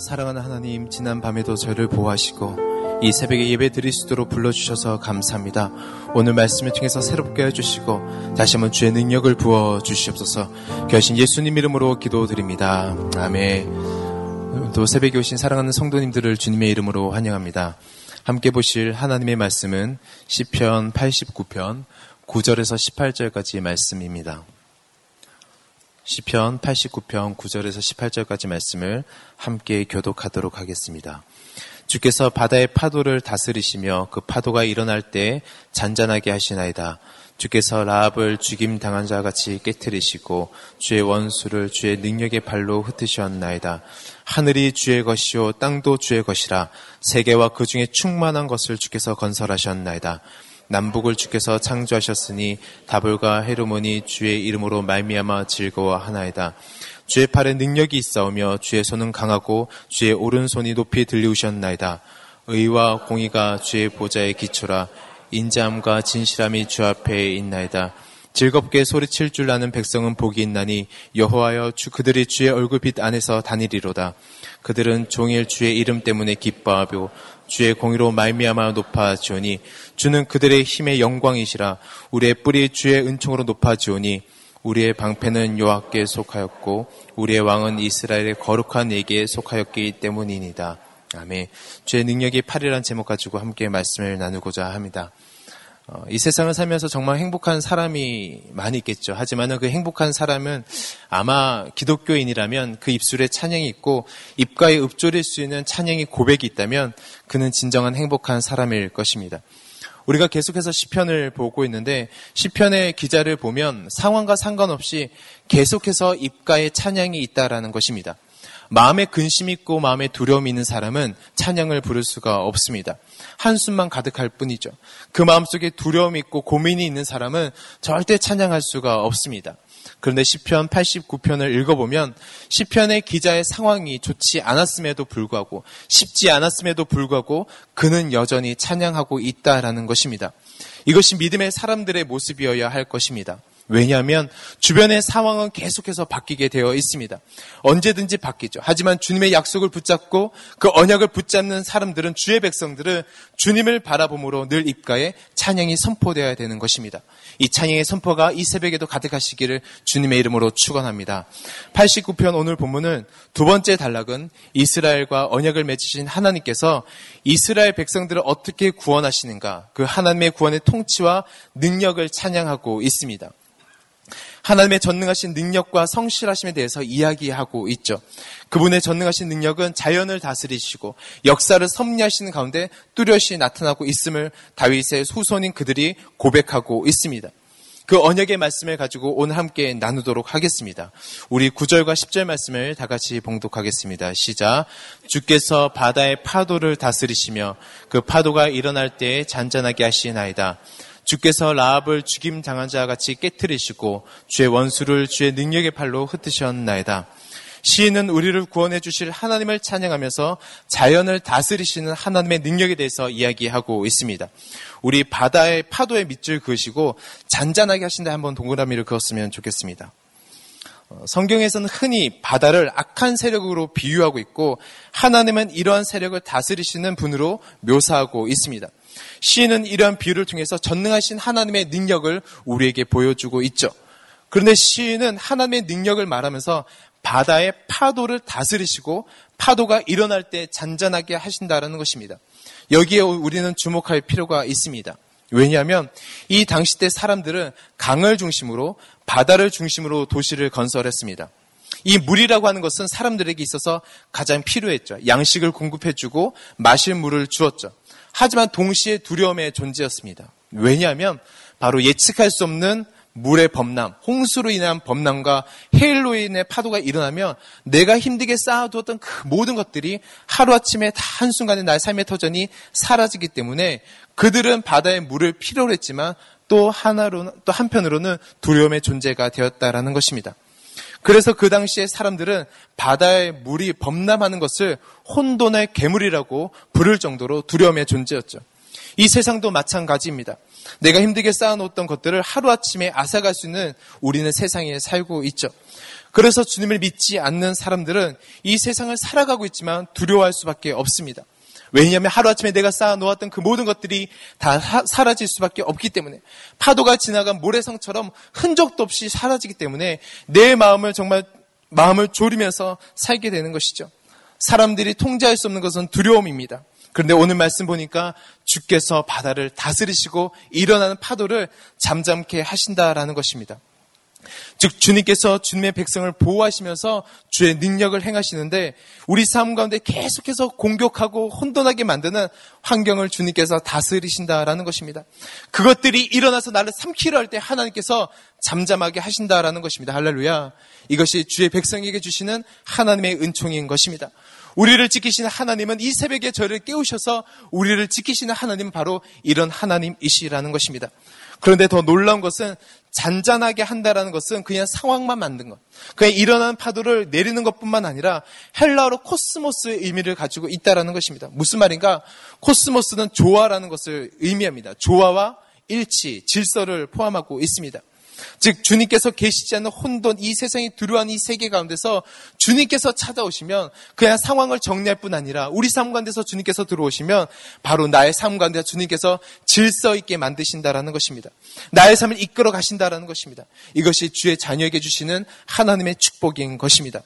사랑하는 하나님, 지난 밤에도 저를 보호하시고 이 새벽에 예배 드릴 수 있도록 불러주셔서 감사합니다. 오늘 말씀을 통해서 새롭게 해주시고 다시 한번 주의 능력을 부어 주시옵소서 결신 예수님 이름으로 기도드립니다. 아멘. 또 새벽에 오신 사랑하는 성도님들을 주님의 이름으로 환영합니다. 함께 보실 하나님의 말씀은 시편 89편 9절에서 18절까지 말씀입니다. 시편 89편 9절에서 18절까지 말씀을 함께 교독하도록 하겠습니다. 주께서 바다의 파도를 다스리시며 그 파도가 일어날 때 잔잔하게 하시나이다. 주께서 라합을 죽임 당한 자 같이 깨뜨리시고 주의 원수를 주의 능력의 발로 흩으셨나이다. 하늘이 주의 것이요 땅도 주의 것이라 세계와 그 중에 충만한 것을 주께서 건설하셨나이다. 남북을 주께서 창조하셨으니 다불과 헤르몬이 주의 이름으로 말미암아 즐거워하나이다. 주의 팔에 능력이 있사오며 주의 손은 강하고 주의 오른손이 높이 들리우셨나이다. 의와 공의가 주의 보좌의 기초라 인자함과 진실함이 주 앞에 있나이다. 즐겁게 소리칠 줄 아는 백성은 복이 있나니 여호와여 주 그들이 주의 얼굴빛 안에서 다니리로다. 그들은 종일 주의 이름 때문에 기뻐하며 주의 공의로 말미암아 높아지오니 주는 그들의 힘의 영광이시라 우리의 뿌리 주의 은총으로 높아지오니 우리의 방패는 여호와께 속하였고 우리의 왕은 이스라엘의 거룩한 에게 속하였기 때문이니다. 아멘. 주의 능력이 팔이란 제목 가지고 함께 말씀을 나누고자 합니다. 어, 이 세상을 살면서 정말 행복한 사람이 많이 있겠죠. 하지만 그 행복한 사람은 아마 기독교인이라면 그 입술에 찬양이 있고 입가에 읊조릴 수 있는 찬양이 고백이 있다면 그는 진정한 행복한 사람일 것입니다. 우리가 계속해서 시편을 보고 있는데 시편의 기자를 보면 상황과 상관없이 계속해서 입가에 찬양이 있다라는 것입니다. 마음에 근심 있고 마음에 두려움이 있는 사람은 찬양을 부를 수가 없습니다. 한숨만 가득할 뿐이죠. 그 마음속에 두려움이 있고 고민이 있는 사람은 절대 찬양할 수가 없습니다. 그런데 시편 89편을 읽어보면 시편의 기자의 상황이 좋지 않았음에도 불구하고 쉽지 않았음에도 불구하고 그는 여전히 찬양하고 있다라는 것입니다. 이것이 믿음의 사람들의 모습이어야 할 것입니다. 왜냐하면 주변의 상황은 계속해서 바뀌게 되어 있습니다. 언제든지 바뀌죠. 하지만 주님의 약속을 붙잡고 그 언약을 붙잡는 사람들은 주의 백성들은 주님을 바라봄으로 늘 입가에 찬양이 선포되어야 되는 것입니다. 이 찬양의 선포가 이 새벽에도 가득하시기를 주님의 이름으로 축원합니다. 89편 오늘 본문은 두 번째 단락은 이스라엘과 언약을 맺으신 하나님께서 이스라엘 백성들을 어떻게 구원하시는가 그 하나님의 구원의 통치와 능력을 찬양하고 있습니다. 하나님의 전능하신 능력과 성실하심에 대해서 이야기하고 있죠. 그분의 전능하신 능력은 자연을 다스리시고 역사를 섭리하시는 가운데 뚜렷이 나타나고 있음을 다윗의 후손인 그들이 고백하고 있습니다. 그 언약의 말씀을 가지고 오늘 함께 나누도록 하겠습니다. 우리 9절과 10절 말씀을 다 같이 봉독하겠습니다. 시작. 주께서 바다의 파도를 다스리시며 그 파도가 일어날 때 잔잔하게 하시나이다. 주께서 라합을 죽임 당한 자 같이 깨뜨리시고 주의 원수를 주의 능력의 팔로 흩으셨나이다. 시인은 우리를 구원해 주실 하나님을 찬양하면서 자연을 다스리시는 하나님의 능력에 대해서 이야기하고 있습니다. 우리 바다의 파도에 밑줄 그으시고 잔잔하게 하신다 한번 동그라미를 그었으면 좋겠습니다. 어, 성경에서는 흔히 바다를 악한 세력으로 비유하고 있고 하나님은 이러한 세력을 다스리시는 분으로 묘사하고 있습니다. 시인은 이러한 비유를 통해서 전능하신 하나님의 능력을 우리에게 보여주고 있죠. 그런데 시인은 하나님의 능력을 말하면서 바다의 파도를 다스리시고 파도가 일어날 때 잔잔하게 하신다라는 것입니다. 여기에 우리는 주목할 필요가 있습니다. 왜냐하면 이 당시 때 사람들은 강을 중심으로 바다를 중심으로 도시를 건설했습니다. 이 물이라고 하는 것은 사람들에게 있어서 가장 필요했죠. 양식을 공급해주고 마실 물을 주었죠. 하지만 동시에 두려움의 존재였습니다. 왜냐하면 바로 예측할 수 없는 물의 범람, 홍수로 인한 범람과 해일로 인해 파도가 일어나면 내가 힘들게 쌓아두었던 그 모든 것들이 하루아침에 다 한순간에 나의 삶의 터전이 사라지기 때문에 그들은 바다의 물을 필요로 했지만 또 하나로는, 또 한편으로는 두려움의 존재가 되었다라는 것입니다. 그래서 그 당시에 사람들은 바다의 물이 범람하는 것을 혼돈의 괴물이라고 부를 정도로 두려움의 존재였죠. 이 세상도 마찬가지입니다. 내가 힘들게 쌓아놓았던 것들을 하루아침에 앗아갈 수 있는 우리는 세상에 살고 있죠. 그래서 주님을 믿지 않는 사람들은 이 세상을 살아가고 있지만 두려워할 수밖에 없습니다. 왜냐하면 하루아침에 내가 쌓아놓았던 그 모든 것들이 다 사라질 수밖에 없기 때문에 파도가 지나간 모래성처럼 흔적도 없이 사라지기 때문에 내 마음을 정말 마음을 졸이면서 살게 되는 것이죠. 사람들이 통제할 수 없는 것은 두려움입니다. 그런데 오늘 말씀 보니까 주께서 바다를 다스리시고 일어나는 파도를 잠잠케 하신다라는 것입니다. 즉 주님께서 주님의 백성을 보호하시면서 주의 능력을 행하시는데 우리 삶 가운데 계속해서 공격하고 혼돈하게 만드는 환경을 주님께서 다스리신다라는 것입니다. 그것들이 일어나서 나를 삼키려 할 때 하나님께서 잠잠하게 하신다라는 것입니다. 할렐루야. 이것이 주의 백성에게 주시는 하나님의 은총인 것입니다. 우리를 지키시는 하나님은 이 새벽에 저를 깨우셔서 우리를 지키시는 하나님은 바로 이런 하나님이시라는 것입니다. 그런데 더 놀라운 것은 잔잔하게 한다라는 것은 그냥 상황만 만든 것. 그냥 일어나는 파도를 내리는 것뿐만 아니라 헬라어로 코스모스의 의미를 가지고 있다라는 것입니다. 무슨 말인가? 코스모스는 조화라는 것을 의미합니다. 조화와 일치, 질서를 포함하고 있습니다. 즉 주님께서 계시지 않는 혼돈 이 세상이 두려워하는 이 세계 가운데서 주님께서 찾아오시면 그냥 상황을 정리할 뿐 아니라 우리 삶 가운데서 주님께서 들어오시면 바로 나의 삶 가운데서 주님께서 질서 있게 만드신다라는 것입니다. 나의 삶을 이끌어 가신다라는 것입니다. 이것이 주의 자녀에게 주시는 하나님의 축복인 것입니다.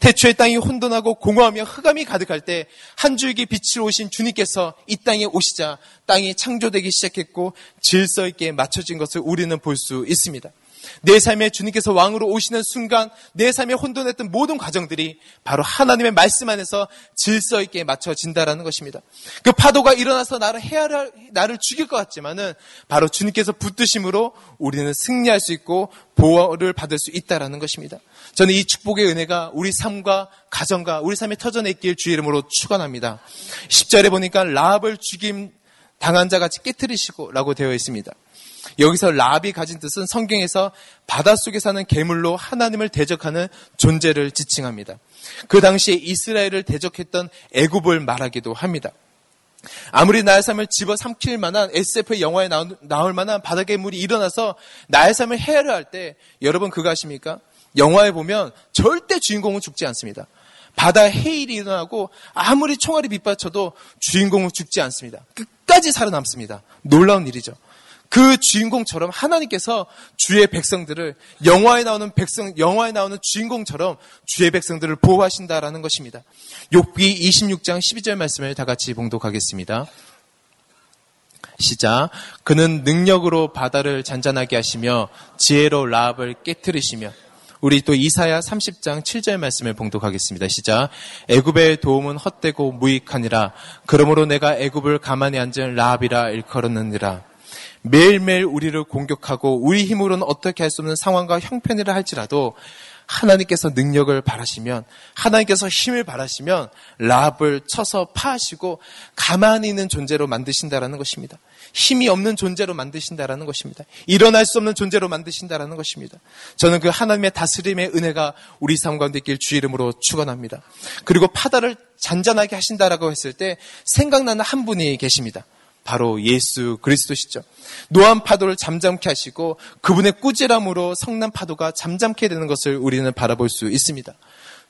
태초의 땅이 혼돈하고 공허하며 흑암이 가득할 때 한 줄기 빛을 오신 주님께서 이 땅에 오시자 땅이 창조되기 시작했고 질서 있게 맞춰진 것을 우리는 볼 수 있습니다. 내 삶에 주님께서 왕으로 오시는 순간 내 삶에 혼돈했던 모든 과정들이 바로 하나님의 말씀 안에서 질서 있게 맞춰진다라는 것입니다. 그 파도가 일어나서 나를 해야를 나를 죽일 것 같지만은 바로 주님께서 붙드심으로 우리는 승리할 수 있고 보호를 받을 수 있다라는 것입니다. 저는 이 축복의 은혜가 우리 삶과 가정과 우리 삶에 터져냈길 주의 이름으로 축원합니다. 10절에 보니까 라합을 죽임 당한 자 같이 깨뜨리시고 라고 되어 있습니다. 여기서 라합이 가진 뜻은 성경에서 바닷속에 사는 괴물로 하나님을 대적하는 존재를 지칭합니다. 그 당시에 이스라엘을 대적했던 애굽을 말하기도 합니다. 아무리 나의 삶을 집어삼킬 만한 SF 영화에 나올 만한 바닥의 물이 일어나서 나의 삶을 해야를 할 때 여러분 그거 아십니까? 영화에 보면 절대 주인공은 죽지 않습니다. 바다에 해일이 일어나고 아무리 총알이 빗받쳐도 주인공은 죽지 않습니다. 끝까지 살아남습니다. 놀라운 일이죠. 그 주인공처럼 하나님께서 주의 백성들을 영화에 나오는 백성, 영화에 나오는 주인공처럼 주의 백성들을 보호하신다라는 것입니다. 욥기 26장 12절 말씀을 다 같이 봉독하겠습니다. 시작. 그는 능력으로 바다를 잔잔하게 하시며 지혜로 라합을 깨뜨리시며 우리 또 이사야 30장 7절 말씀을 봉독하겠습니다. 시작. 애굽의 도움은 헛되고 무익하니라. 그러므로 내가 애굽을 가만히 앉은 라합이라 일컬었느니라. 매일매일 우리를 공격하고 우리 힘으로는 어떻게 할 수 없는 상황과 형편이라 할지라도 하나님께서 능력을 바라시면 하나님께서 힘을 바라시면 라합을 쳐서 파하시고 가만히 있는 존재로 만드신다라는 것입니다. 힘이 없는 존재로 만드신다라는 것입니다. 일어날 수 없는 존재로 만드신다라는 것입니다. 저는 그 하나님의 다스림의 은혜가 우리 삶 가운데 있길 주 이름으로 축원합니다. 그리고 파도를 잔잔하게 하신다라고 했을 때 생각나는 한 분이 계십니다. 바로 예수 그리스도시죠. 노한 파도를 잠잠케 하시고 그분의 꾸지람으로 성난 파도가 잠잠케 되는 것을 우리는 바라볼 수 있습니다.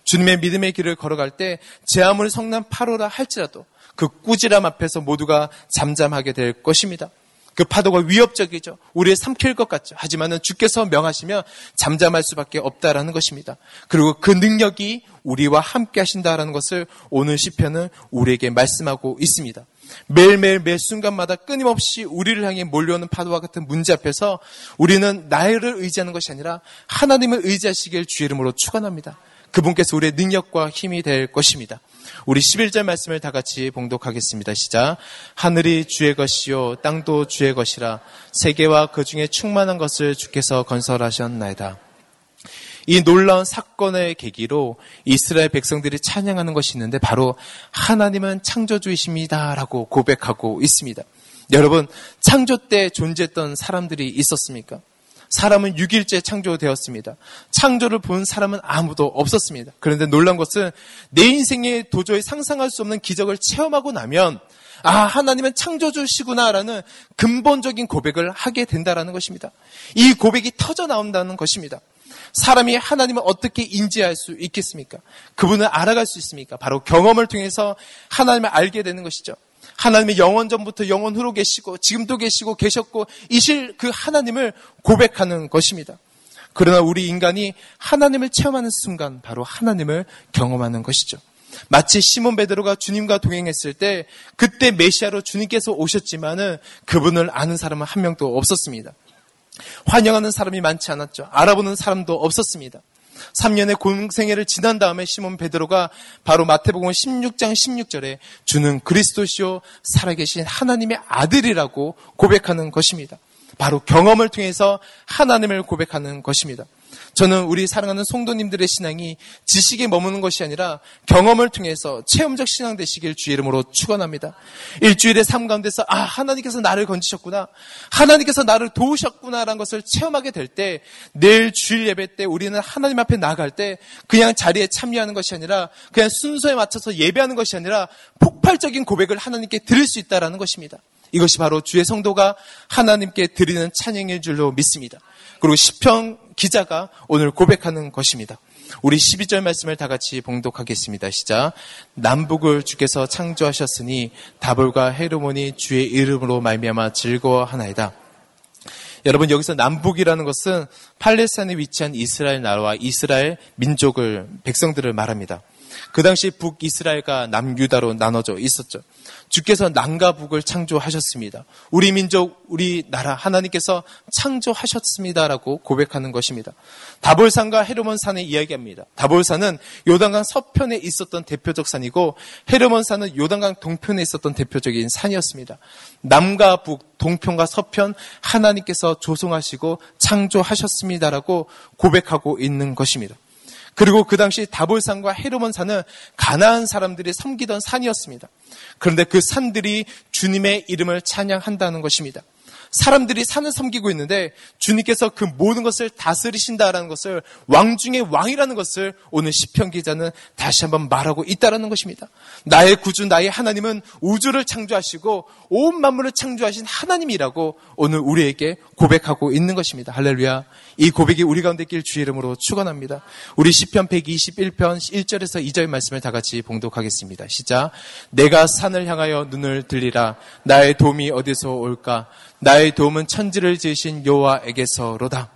주님의 믿음의 길을 걸어갈 때에 아무리 성난 파도라 할지라도 그 꾸지람 앞에서 모두가 잠잠하게 될 것입니다. 그 파도가 위협적이죠. 우리를 삼킬 것 같죠. 하지만은 주께서 명하시면 잠잠할 수밖에 없다라는 것입니다. 그리고 그 능력이 우리와 함께 하신다라는 것을 오늘 시편은 우리에게 말씀하고 있습니다. 매일매일 매 순간마다 끊임없이 우리를 향해 몰려오는 파도와 같은 문제 앞에서 우리는 나를 의지하는 것이 아니라 하나님을 의지하시길 주의 이름으로 축원합니다. 그분께서 우리의 능력과 힘이 될 것입니다. 우리 11절 말씀을 다 같이 봉독하겠습니다. 시작. 하늘이 주의 것이요 땅도 주의 것이라 세계와 그 중에 충만한 것을 주께서 건설하셨나이다. 이 놀라운 사건의 계기로 이스라엘 백성들이 찬양하는 것이 있는데 바로 하나님은 창조주이십니다라고 고백하고 있습니다. 여러분, 창조 때 존재했던 사람들이 있었습니까? 사람은 6일째 창조되었습니다. 창조를 본 사람은 아무도 없었습니다. 그런데 놀란 것은 내 인생에 도저히 상상할 수 없는 기적을 체험하고 나면 아, 하나님은 창조주시구나라는 근본적인 고백을 하게 된다라는 것입니다. 이 고백이 터져 나온다는 것입니다. 사람이 하나님을 어떻게 인지할 수 있겠습니까? 그분을 알아갈 수 있습니까? 바로 경험을 통해서 하나님을 알게 되는 것이죠. 하나님의 영원 전부터 영원 후로 계시고 지금도 계시고 계셨고 이실 그 하나님을 고백하는 것입니다. 그러나 우리 인간이 하나님을 체험하는 순간 바로 하나님을 경험하는 것이죠. 마치 시몬 베드로가 주님과 동행했을 때 그때 메시아로 주님께서 오셨지만은 그분을 아는 사람은 한 명도 없었습니다. 환영하는 사람이 많지 않았죠. 알아보는 사람도 없었습니다. 3년의 공생애를 지난 다음에 시몬 베드로가 바로 마태복음 16장 16절에 주는 그리스도시요 살아계신 하나님의 아들이라고 고백하는 것입니다. 바로 경험을 통해서 하나님을 고백하는 것입니다. 저는 우리 사랑하는 성도님들의 신앙이 지식에 머무는 것이 아니라 경험을 통해서 체험적 신앙 되시길 주의 이름으로 축원합니다. 일주일의 삶 가운데서 아 하나님께서 나를 건지셨구나, 하나님께서 나를 도우셨구나라는 것을 체험하게 될 때 내일 주일 예배 때 우리는 하나님 앞에 나갈 때 그냥 자리에 참여하는 것이 아니라 그냥 순서에 맞춰서 예배하는 것이 아니라 폭발적인 고백을 하나님께 드릴 수 있다라는 것입니다. 이것이 바로 주의 성도가 하나님께 드리는 찬양일 줄로 믿습니다. 그리고 시편 기자가 오늘 고백하는 것입니다. 우리 12절 말씀을 다 같이 봉독하겠습니다. 시작. 남북을 주께서 창조하셨으니 다볼과 헤르몬이 주의 이름으로 말미암아 즐거워하나이다. 여러분 여기서 남북이라는 것은 팔레스타인에 위치한 이스라엘 나라와 이스라엘 민족을 백성들을 말합니다. 그 당시 북이스라엘과 남유다로 나눠져 있었죠. 주께서 남과 북을 창조하셨습니다. 우리 민족, 우리 나라 하나님께서 창조하셨습니다라고 고백하는 것입니다. 다볼산과 헤르몬산을 이야기합니다. 다볼산은 요단강 서편에 있었던 대표적 산이고 헤르몬산은 요단강 동편에 있었던 대표적인 산이었습니다. 남과 북, 동편과 서편 하나님께서 조성하시고 창조하셨습니다라고 고백하고 있는 것입니다. 그리고 그 당시 다볼산과 헤르몬산은 가나안 사람들이 섬기던 산이었습니다. 그런데 그 산들이 주님의 이름을 찬양한다는 것입니다. 사람들이 산을 섬기고 있는데 주님께서 그 모든 것을 다스리신다라는 것을 왕 중의 왕이라는 것을 오늘 시편 기자는 다시 한번 말하고 있다라는 것입니다. 나의 구주 나의 하나님은 우주를 창조하시고 온 만물을 창조하신 하나님이라고 오늘 우리에게 고백하고 있는 것입니다. 할렐루야. 이 고백이 우리 가운데 낄 주의 이름으로 축원합니다. 우리 시편 121편 1절에서 2절 말씀을 다 같이 봉독하겠습니다. 시작. 내가 산을 향하여 눈을 들리라. 나의 도움이 어디서 올까? 나의 도움은 천지를 지으신 여호와에게서로다.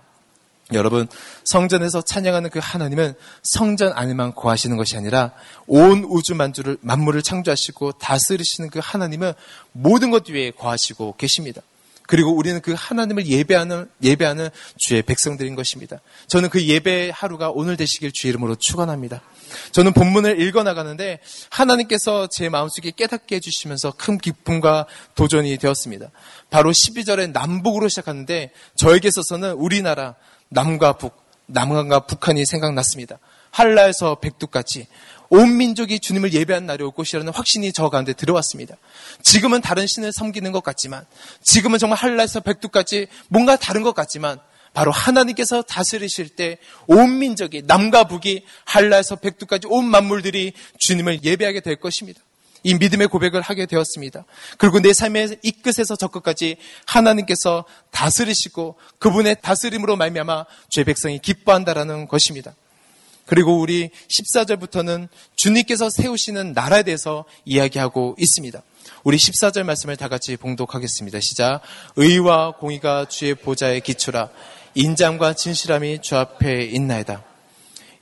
여러분 성전에서 찬양하는 그 하나님은 성전 안에만 거하시는 것이 아니라 온 우주 만주를 만물을 창조하시고 다스리시는 그 하나님은 모든 것 위에 거하시고 계십니다. 그리고 우리는 그 하나님을 예배하는 예배하는 주의 백성들인 것입니다. 저는 그 예배 하루가 오늘 되시길 주의 이름으로 축원합니다. 저는 본문을 읽어 나가는데 하나님께서 제 마음속에 깨닫게 해 주시면서 큰 기쁨과 도전이 되었습니다. 바로 12절에 남북으로 시작하는데 저에게 있어서는 우리나라 남과 북, 남한과 북한이 생각났습니다. 한라에서 백두까지 온 민족이 주님을 예배한 날이 올 것이라는 확신이 저 가운데 들어왔습니다. 지금은 다른 신을 섬기는 것 같지만, 지금은 정말 한라에서 백두까지 뭔가 다른 것 같지만, 바로 하나님께서 다스리실 때 온 민족이 남과 북이 한라에서 백두까지 온 만물들이 주님을 예배하게 될 것입니다. 이 믿음의 고백을 하게 되었습니다. 그리고 내 삶의 이 끝에서 저 끝까지 하나님께서 다스리시고 그분의 다스림으로 말미암아 죄 백성이 기뻐한다라는 것입니다. 그리고 우리 14절부터는 주님께서 세우시는 나라에 대해서 이야기하고 있습니다. 우리 14절 말씀을 다 같이 봉독하겠습니다. 시작. 의와 공의가 주의 보좌에 기초라. 인장과 진실함이 주 앞에 있나이다.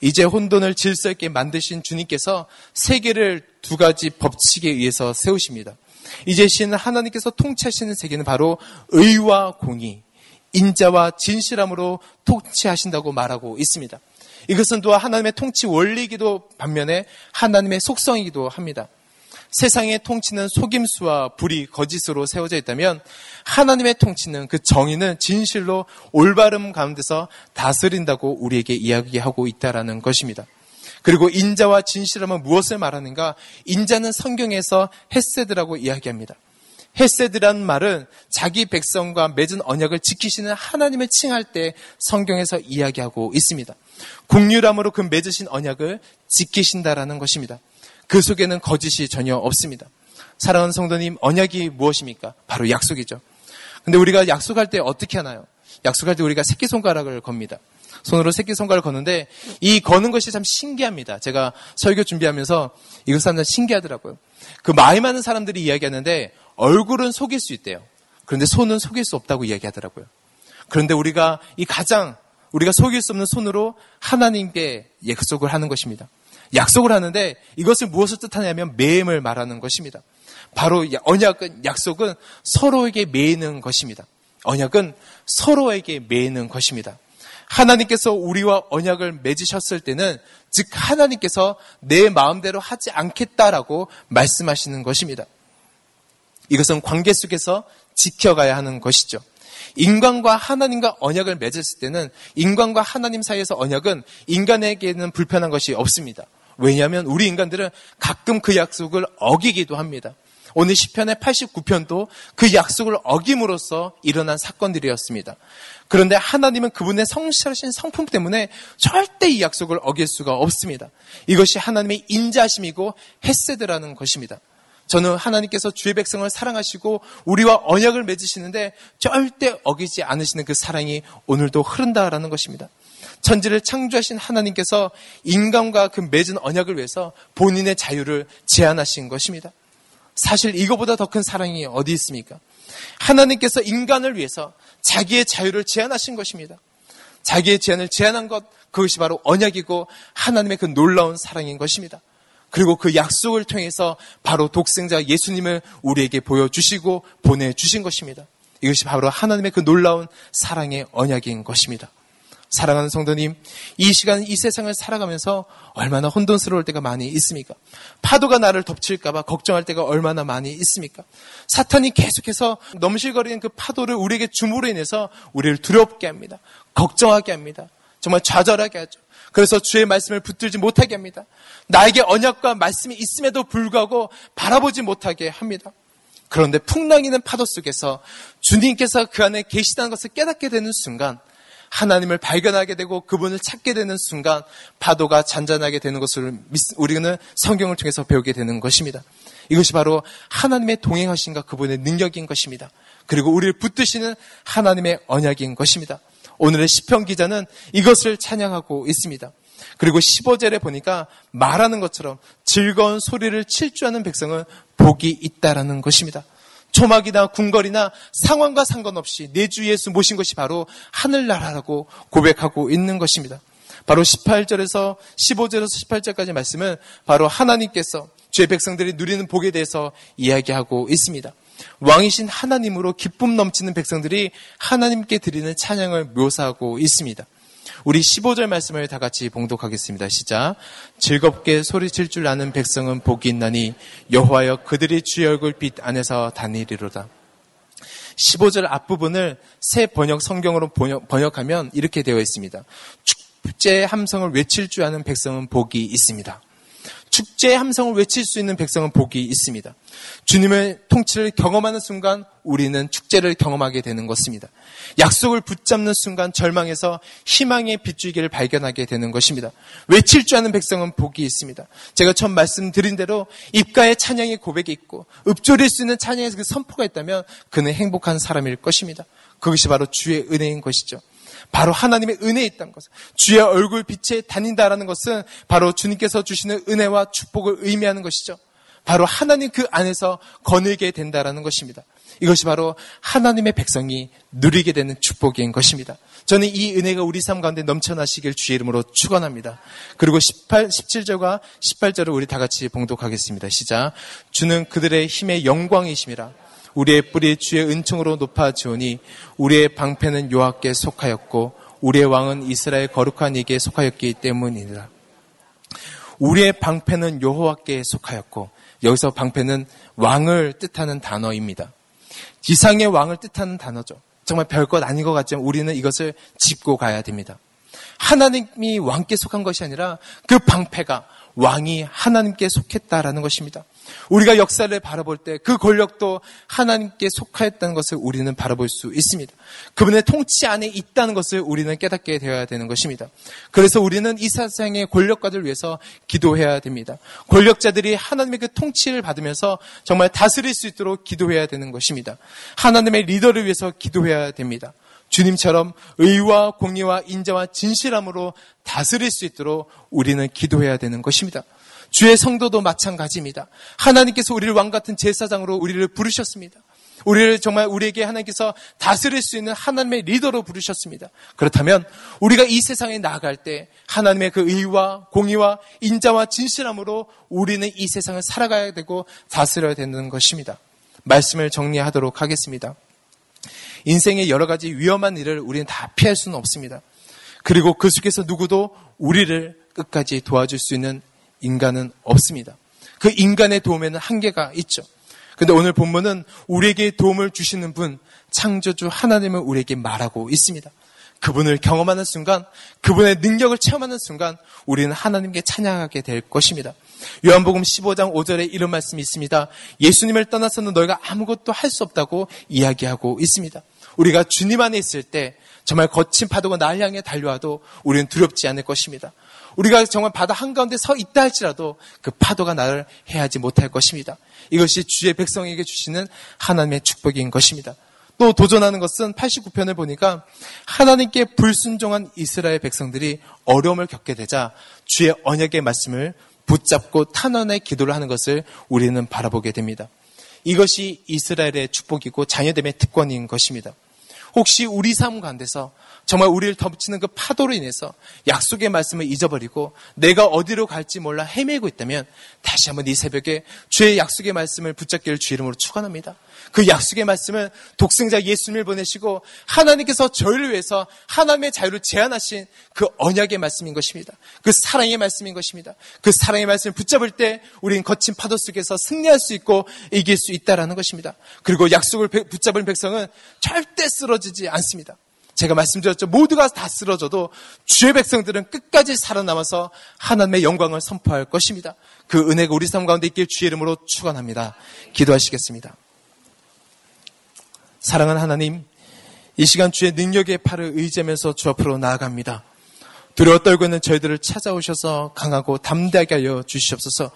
이제 혼돈을 질서 있게 만드신 주님께서 세계를 두 가지 법칙에 의해서 세우십니다. 이제 신 하나님께서 통치하시는 세계는 바로 의와 공의, 인자와 진실함으로 통치하신다고 말하고 있습니다. 이것은 또한 하나님의 통치 원리이기도 반면에 하나님의 속성이기도 합니다. 세상의 통치는 속임수와 불이 거짓으로 세워져 있다면 하나님의 통치는 그 정의는 진실로 올바름 가운데서 다스린다고 우리에게 이야기하고 있다라는 것입니다. 그리고 인자와 진실함은 무엇을 말하는가? 인자는 성경에서 헤세드라고 이야기합니다. 헤세드란 말은 자기 백성과 맺은 언약을 지키시는 하나님을 칭할 때 성경에서 이야기하고 있습니다. 긍휼함으로 그 맺으신 언약을 지키신다라는 것입니다. 그 속에는 거짓이 전혀 없습니다. 사랑하는 성도님, 언약이 무엇입니까? 바로 약속이죠. 근데 우리가 약속할 때 어떻게 하나요? 약속할 때 우리가 새끼손가락을 겁니다. 손으로 새끼손가락을 거는데 이 거는 것이 참 신기합니다. 제가 설교 준비하면서 이것 사람들 신기하더라고요. 그 마이 많은 사람들이 이야기하는데 얼굴은 속일 수 있대요. 그런데 손은 속일 수 없다고 이야기하더라고요. 그런데 우리가 이 가장 우리가 속일 수 없는 손으로 하나님께 약속을 하는 것입니다. 약속을 하는데 이것을 무엇을 뜻하냐면 매임을 말하는 것입니다. 바로 언약은 약속은 서로에게 매이는 것입니다. 언약은 서로에게 매이는 것입니다. 하나님께서 우리와 언약을 맺으셨을 때는 즉 하나님께서 내 마음대로 하지 않겠다라고 말씀하시는 것입니다. 이것은 관계 속에서 지켜가야 하는 것이죠. 인간과 하나님과 언약을 맺었을 때는 인간과 하나님 사이에서 언약은 인간에게는 불편한 것이 없습니다. 왜냐하면 우리 인간들은 가끔 그 약속을 어기기도 합니다. 오늘 시편의 89편도 그 약속을 어김으로써 일어난 사건들이었습니다. 그런데 하나님은 그분의 성실하신 성품 때문에 절대 이 약속을 어길 수가 없습니다. 이것이 하나님의 인자심이고 햇세드라는 것입니다. 저는 하나님께서 주의 백성을 사랑하시고 우리와 언약을 맺으시는데 절대 어기지 않으시는 그 사랑이 오늘도 흐른다라는 것입니다. 천지를 창조하신 하나님께서 인간과 그 맺은 언약을 위해서 본인의 자유를 제한하신 것입니다. 사실 이거보다 더 큰 사랑이 어디 있습니까? 하나님께서 인간을 위해서 자기의 자유를 제한하신 것입니다. 자기의 제한을 제한한 것, 그것이 바로 언약이고 하나님의 그 놀라운 사랑인 것입니다. 그리고 그 약속을 통해서 바로 독생자 예수님을 우리에게 보여주시고 보내주신 것입니다. 이것이 바로 하나님의 그 놀라운 사랑의 언약인 것입니다. 사랑하는 성도님, 이 시간 이 세상을 살아가면서 얼마나 혼돈스러울 때가 많이 있습니까? 파도가 나를 덮칠까봐 걱정할 때가 얼마나 많이 있습니까? 사탄이 계속해서 넘실거리는 그 파도를 우리에게 주므로 인해서 우리를 두렵게 합니다. 걱정하게 합니다. 정말 좌절하게 하죠. 그래서 주의 말씀을 붙들지 못하게 합니다. 나에게 언약과 말씀이 있음에도 불구하고 바라보지 못하게 합니다. 그런데 풍랑이는 파도 속에서 주님께서 그 안에 계시다는 것을 깨닫게 되는 순간 하나님을 발견하게 되고 그분을 찾게 되는 순간 파도가 잔잔하게 되는 것을 우리는 성경을 통해서 배우게 되는 것입니다. 이것이 바로 하나님의 동행하신가 그분의 능력인 것입니다. 그리고 우리를 붙드시는 하나님의 언약인 것입니다. 오늘의 시편 기자는 이것을 찬양하고 있습니다. 그리고 15절에 보니까 말하는 것처럼 즐거운 소리를 칠 줄 아는 백성은 복이 있다라는 것입니다. 초막이나 궁궐이나 상황과 상관없이 내 주 예수 모신 것이 바로 하늘나라라고 고백하고 있는 것입니다. 바로 18절에서 15절에서 18절까지 말씀은 바로 하나님께서 주의 백성들이 누리는 복에 대해서 이야기하고 있습니다. 왕이신 하나님으로 기쁨 넘치는 백성들이 하나님께 드리는 찬양을 묘사하고 있습니다. 우리 15절 말씀을 다 같이 봉독하겠습니다. 시작. 즐겁게 소리칠 줄 아는 백성은 복이 있나니 여호와여 그들이 주의 얼굴 빛 안에서 다니리로다. 15절 앞부분을 새 번역 성경으로 번역, 하면 이렇게 되어 있습니다. 축제 함성을 외칠 줄 아는 백성은 복이 있습니다. 축제의 함성을 외칠 수 있는 백성은 복이 있습니다. 주님의 통치를 경험하는 순간 우리는 축제를 경험하게 되는 것입니다. 약속을 붙잡는 순간 절망에서 희망의 빗줄기를 발견하게 되는 것입니다. 외칠 줄 아는 백성은 복이 있습니다. 제가 처음 말씀드린 대로 입가에 찬양의 고백이 있고 읊조릴 수 있는 찬양의 그 선포가 있다면 그는 행복한 사람일 것입니다. 그것이 바로 주의 은혜인 것이죠. 바로 하나님의 은혜에 있다는 것은 주의 얼굴 빛에 다닌다라는 것은 바로 주님께서 주시는 은혜와 축복을 의미하는 것이죠. 바로 하나님 그 안에서 거느게 된다라는 것입니다. 이것이 바로 하나님의 백성이 누리게 되는 축복인 것입니다. 저는 이 은혜가 우리 삶 가운데 넘쳐나시길 주의 이름으로 축원합니다. 그리고 18, 17절과 18절을 우리 다 같이 봉독하겠습니다. 시작. 주는 그들의 힘의 영광이심이라. 우리의 뿌리 주의 은총으로 높아지오니 우리의 방패는 요하께 속하였고 우리의 왕은 이스라엘 거룩한 이에게 속하였기 때문이니라. 우리의 방패는 여호와께 속하였고 여기서 방패는 왕을 뜻하는 단어입니다. 지상의 왕을 뜻하는 단어죠. 정말 별것 아닌 것 같지만 우리는 이것을 짚고 가야 됩니다. 하나님이 왕께 속한 것이 아니라 그 방패가 왕이 하나님께 속했다라는 것입니다. 우리가 역사를 바라볼 때 그 권력도 하나님께 속하였다는 것을 우리는 바라볼 수 있습니다. 그분의 통치 안에 있다는 것을 우리는 깨닫게 되어야 되는 것입니다. 그래서 우리는 이 세상의 권력가들 위해서 기도해야 됩니다. 권력자들이 하나님의 그 통치를 받으면서 정말 다스릴 수 있도록 기도해야 되는 것입니다. 하나님의 리더를 위해서 기도해야 됩니다. 주님처럼 의와 공의와 인자와 진실함으로 다스릴 수 있도록 우리는 기도해야 되는 것입니다. 주의 성도도 마찬가지입니다. 하나님께서 우리를 왕 같은 제사장으로 우리를 부르셨습니다. 우리를 정말 우리에게 하나님께서 다스릴 수 있는 하나님의 리더로 부르셨습니다. 그렇다면 우리가 이 세상에 나아갈 때 하나님의 그 의와 공의와 인자와 진실함으로 우리는 이 세상을 살아가야 되고 다스려야 되는 것입니다. 말씀을 정리하도록 하겠습니다. 인생의 여러 가지 위험한 일을 우리는 다 피할 수는 없습니다. 그리고 그 속에서 누구도 우리를 끝까지 도와줄 수 있는 인간은 없습니다. 그 인간의 도움에는 한계가 있죠. 근데 오늘 본문은 우리에게 도움을 주시는 분, 창조주 하나님을 우리에게 말하고 있습니다. 그분을 경험하는 순간, 그분의 능력을 체험하는 순간, 우리는 하나님께 찬양하게 될 것입니다. 요한복음 15장 5절에 이런 말씀이 있습니다. 예수님을 떠나서는 너희가 아무것도 할 수 없다고 이야기하고 있습니다. 우리가 주님 안에 있을 때 정말 거친 파도가 날 향해 달려와도 우리는 두렵지 않을 것입니다. 우리가 정말 바다 한가운데 서 있다 할지라도 그 파도가 나를 해하지 못할 것입니다. 이것이 주의 백성에게 주시는 하나님의 축복인 것입니다. 또 도전하는 것은 89편을 보니까 하나님께 불순종한 이스라엘 백성들이 어려움을 겪게 되자 주의 언약의 말씀을 붙잡고 탄원의 기도를 하는 것을 우리는 바라보게 됩니다. 이것이 이스라엘의 축복이고 자녀됨의 특권인 것입니다. 혹시 우리 삶 가운데서 정말 우리를 덮치는 그 파도로 인해서 약속의 말씀을 잊어버리고 내가 어디로 갈지 몰라 헤매고 있다면 다시 한번 이 새벽에 주의 약속의 말씀을 붙잡기를 주 이름으로 축원합니다. 그 약속의 말씀은 독생자 예수님을 보내시고 하나님께서 저희를 위해서 하나님의 자유를 제안하신 그 언약의 말씀인 것입니다. 그 사랑의 말씀인 것입니다. 그 사랑의 말씀을 붙잡을 때 우리는 거친 파도 속에서 승리할 수 있고 이길 수 있다라는 것입니다. 그리고 약속을 붙잡은 백성은 절대 쓰러지지 않습니다. 제가 말씀드렸죠. 모두가 다 쓰러져도 주의 백성들은 끝까지 살아남아서 하나님의 영광을 선포할 것입니다. 그 은혜가 우리 삶 가운데 있길 주의 이름으로 축원합니다. 기도하시겠습니다. 사랑하는 하나님, 이 시간 주의 능력의 팔을 의지하면서 주 앞으로 나아갑니다. 두려워 떨고 있는 저희들을 찾아오셔서 강하고 담대하게 하여 주시옵소서.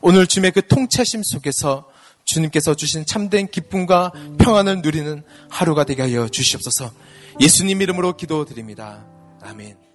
오늘 주님의 그 통찰심 속에서 주님께서 주신 참된 기쁨과 평안을 누리는 하루가 되게 하여 주시옵소서. 예수님 이름으로 기도드립니다. 아멘.